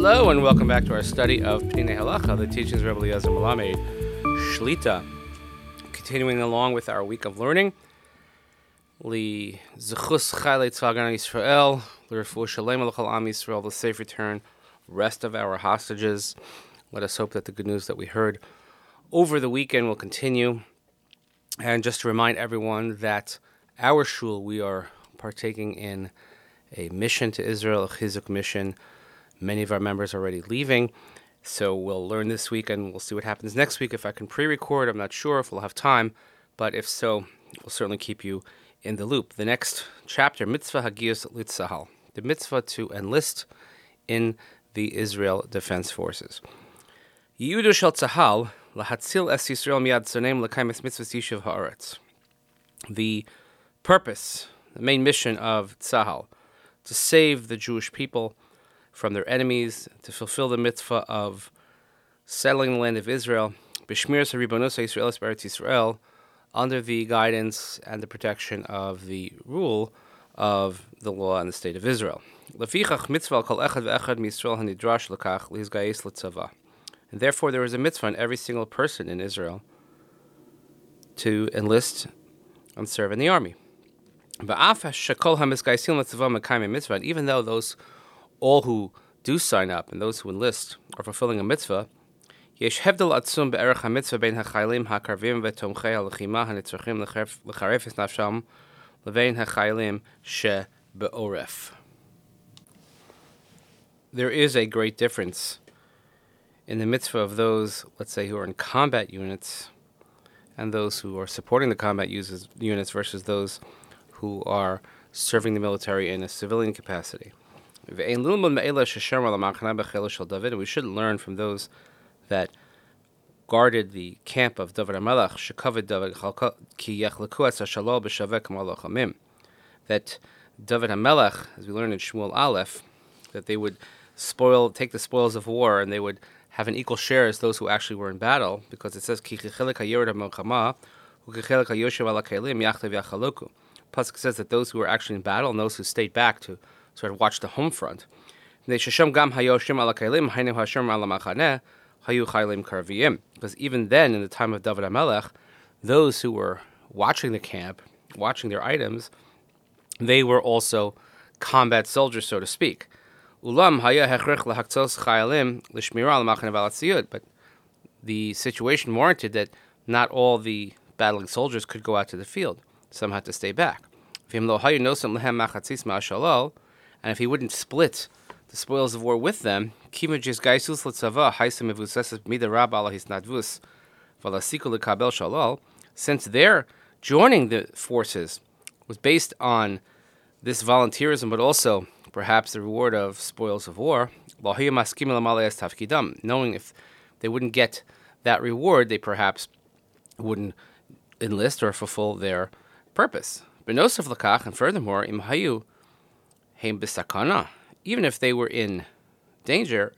Hello and welcome back to our study of Peninei Halacha, the teachings of Rebbe Eliezer Melamed Shlita. Continuing along with our week of learning, Li Zechus Chaylet Tzvagan Yisrael, L'Refu Shalem L'Chol Am Yisrael, the safe return, rest of our hostages. Let us hope that the good news that we heard over the weekend will continue. And just to remind everyone that our shul, we are partaking in a mission to Israel, a chizuk mission. Many of our members are already leaving, so we'll learn this week and we'll see what happens next week. If I can pre-record, I'm not sure if we'll have time, but if so, we'll certainly keep you in the loop. The next chapter, Mitzvah Hagiyus Litzahal, the mitzvah to enlist in the Israel Defense Forces. Yudu Shel Tzahal lahatzil es Yisrael miad tzonem lekaimis mitzvah yishuv haaretz. The purpose, the main mission of Tzahal, to save the Jewish people from their enemies, to fulfill the mitzvah of settling the land of Israel, Israel under the guidance and the protection of the rule of the law and the state of Israel. And therefore, there is a mitzvah on every single person in Israel to enlist and serve in the army. Even though those, all who do sign up and those who enlist are fulfilling a mitzvah, יש הבדל עצום בערך המצווה בין החיילים הקרבים ותומכי הלחימה הנצרכים לחרף את נפשם לבין החיילים שבעורף. There is a great difference in the mitzvah of those, let's say, who are in combat units and those who are supporting the combat uses, units versus those who are serving the military in a civilian capacity. And we should learn from those that guarded the camp of David HaMelech, ki that David HaMelech, as we learn in Shmuel Aleph, that they would spoil, take the spoils of war, and they would have an equal share as those who actually were in battle, because it says, Pasuk says that those who were actually in battle and those who stayed back to sort of watch the home front. Because even then, in the time of David HaMelech, those who were watching the camp, watching their items, they were also combat soldiers, so to speak. But the situation warranted that not all the battling soldiers could go out to the field. Some had to stay back. And if he wouldn't split the spoils of war with them, since their joining the forces was based on this volunteerism, but also perhaps the reward of spoils of war, knowing if they wouldn't get that reward, they perhaps wouldn't enlist or fulfill their purpose. and furthermore, imhayu heim bisakana, even if they were in danger,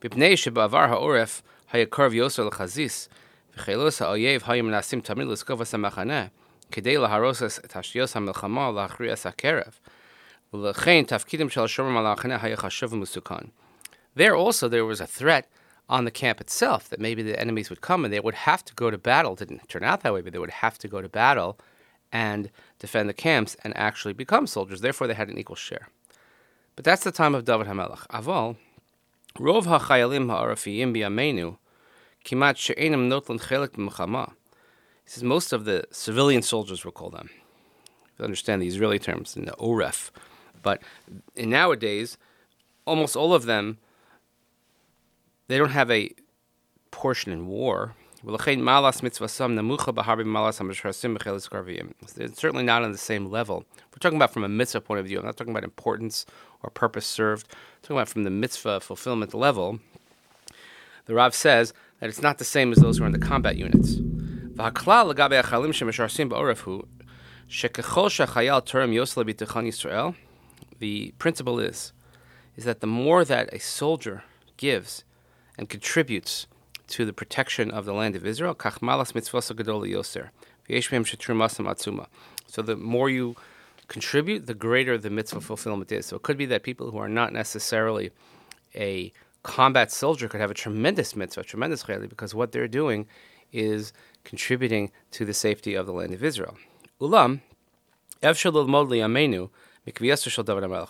bipnei shebavar ha'oref hayakar yoser l'chazis, v'chelos ha'oyev hayim nasim tamid l'skovas ha'machaneh, כדי להרוס את תשתיות המלחמה ולהכריע את הקרב. There also there was a threat on the camp itself that maybe the enemies would come and they would have to go to battle. It didn't turn out that way, but they would have to go to battle and defend the camps and actually become soldiers. Therefore, they had an equal share. But that's the time of David HaMelech. Aval, rov ha'chayalim ha'arafiyim biyamenu, kimat she'enim notlan chelik b'mechama. He says most of the civilian soldiers, we'll call them. You understand the Israeli terms in the Oref. But nowadays, almost all of them, they don't have a portion in war. It's certainly not on the same level. We're talking about from a mitzvah point of view. I'm not talking about importance or purpose served. I'm talking about from the mitzvah fulfillment level. The Rav says that it's not the same as those who are in the combat units. The principle is, is that the more that a soldier gives and contributes to the protection of the land of Israel, so the more you contribute, the greater the mitzvah fulfillment is. So it could be that people who are not necessarily a combat soldier could have a tremendous mitzvah, tremendous chayli, because what they're doing is contributing to the safety of the land of Israel. Ulam,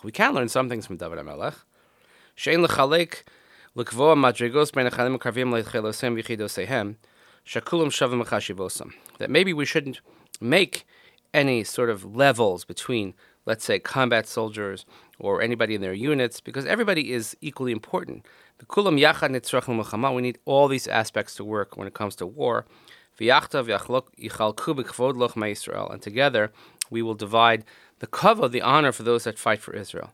we can learn some things from David HaMelech. Achalim karvim leichelosem v'chidosehem shakulam shavim achashivosam. That maybe we shouldn't make any sort of levels between, let's say, combat soldiers or anybody in their units, because everybody is equally important. We need all these aspects to work when it comes to war. And together we will divide the cover, the honor for those that fight for Israel.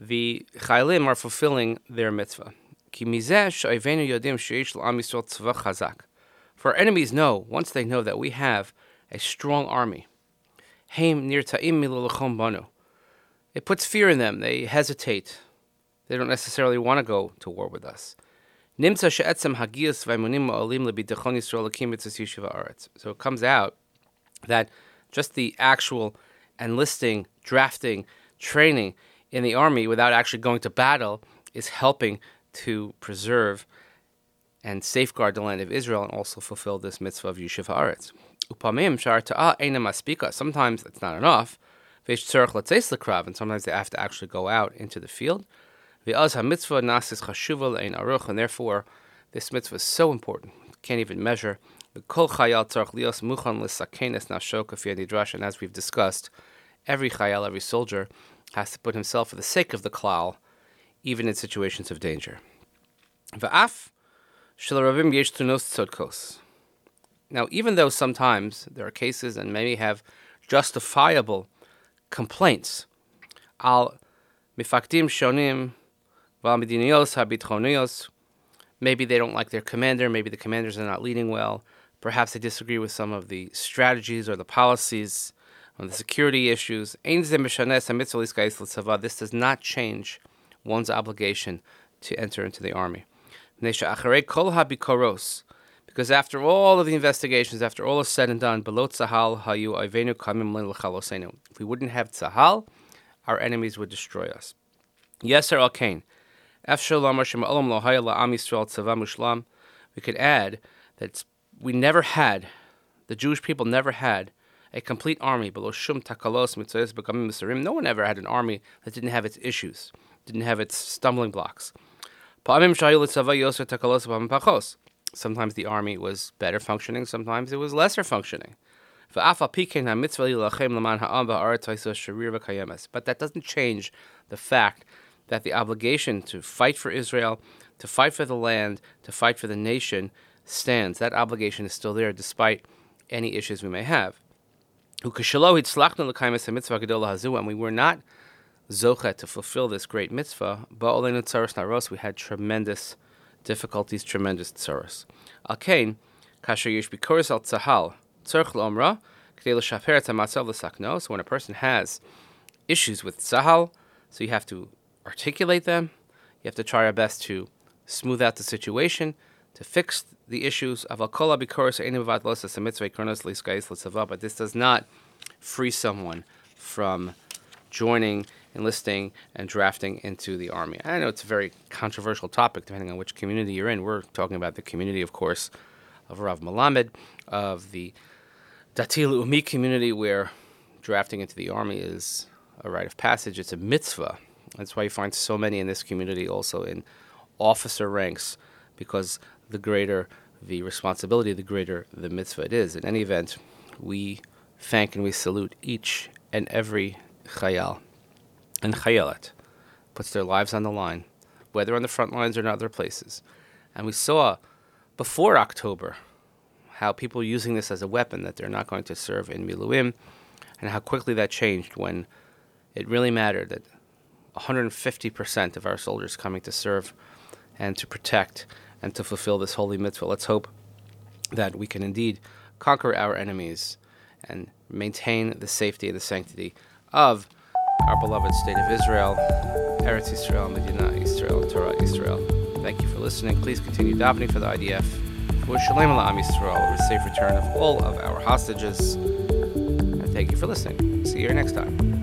the chaylim are fulfilling their mitzvah. For enemies know, once they know that we have a strong army, it puts fear in them. They hesitate. They don't necessarily want to go to war with us. So it comes out that just the actual enlisting, drafting, training in the army without actually going to battle is helping to preserve and safeguard the land of Israel and also fulfill this mitzvah of Yishuv Haaretz. Sometimes it's not enough. And sometimes they have to actually go out into the field. And therefore, this mitzvah is so important. Can't even measure. And as we've discussed, every chayal, every soldier, has to put himself for the sake of the klal, even in situations of danger. Now, even though sometimes there are cases and many have justifiable complaints, al mifaktim shonim habitchonios, maybe they don't like their commander, maybe the commanders are not leading well, perhaps they disagree with some of the strategies or the policies on the security issues. This does not change one's obligation to enter into the army. Because after all of the investigations, after all is said and done, if we wouldn't have tzahal, our enemies would destroy us. Yes, sir al kain. We could add that we never had, the Jewish people never had a complete army. No one ever had an army that didn't have its issues, didn't have its stumbling blocks. Sometimes the army was better functioning, sometimes it was lesser functioning. But that doesn't change the fact that the obligation to fight for Israel, to fight for the land, to fight for the nation stands. That obligation is still there despite any issues we may have. And we were not zochet to fulfill this great mitzvah, but Olen Tsaras Naros we had tremendous difficulties, tremendous tsaros. Alkain, kasher yesh bikoris al tzahal, tzarch lomra, k'dei l'shaper et ha'matzav l'sakno. So when a person has issues with tzahal, so you have to articulate them, you have to try our best to smooth out the situation, to fix the issues of Akola Bikoros but this does not free someone from joining, enlisting, and drafting into the army. I know it's a very controversial topic depending on which community you're in. We're talking about the community, of course, of Rav Melamed, of the Dati Leumi community where drafting into the army is a rite of passage. It's a mitzvah. That's why you find so many in this community also in officer ranks because the greater the responsibility, the greater the mitzvah it is. In any event, we thank and we salute each and every chayal and chayalat puts their lives on the line, whether on the front lines or in other places. And we saw before October how people using this as a weapon that they're not going to serve in Miluim, and how quickly that changed when it really mattered that 150% of our soldiers coming to serve and to protect and to fulfill this holy mitzvah. Let's hope that we can indeed conquer our enemies and maintain the safety and the sanctity of our beloved state of Israel, Eretz Israel, Medina Israel, Torah Israel. Thank you for listening. Please continue davening for the IDF, for Shalom Am Yisrael, a safe return of all of our hostages. And thank you for listening. See you next time.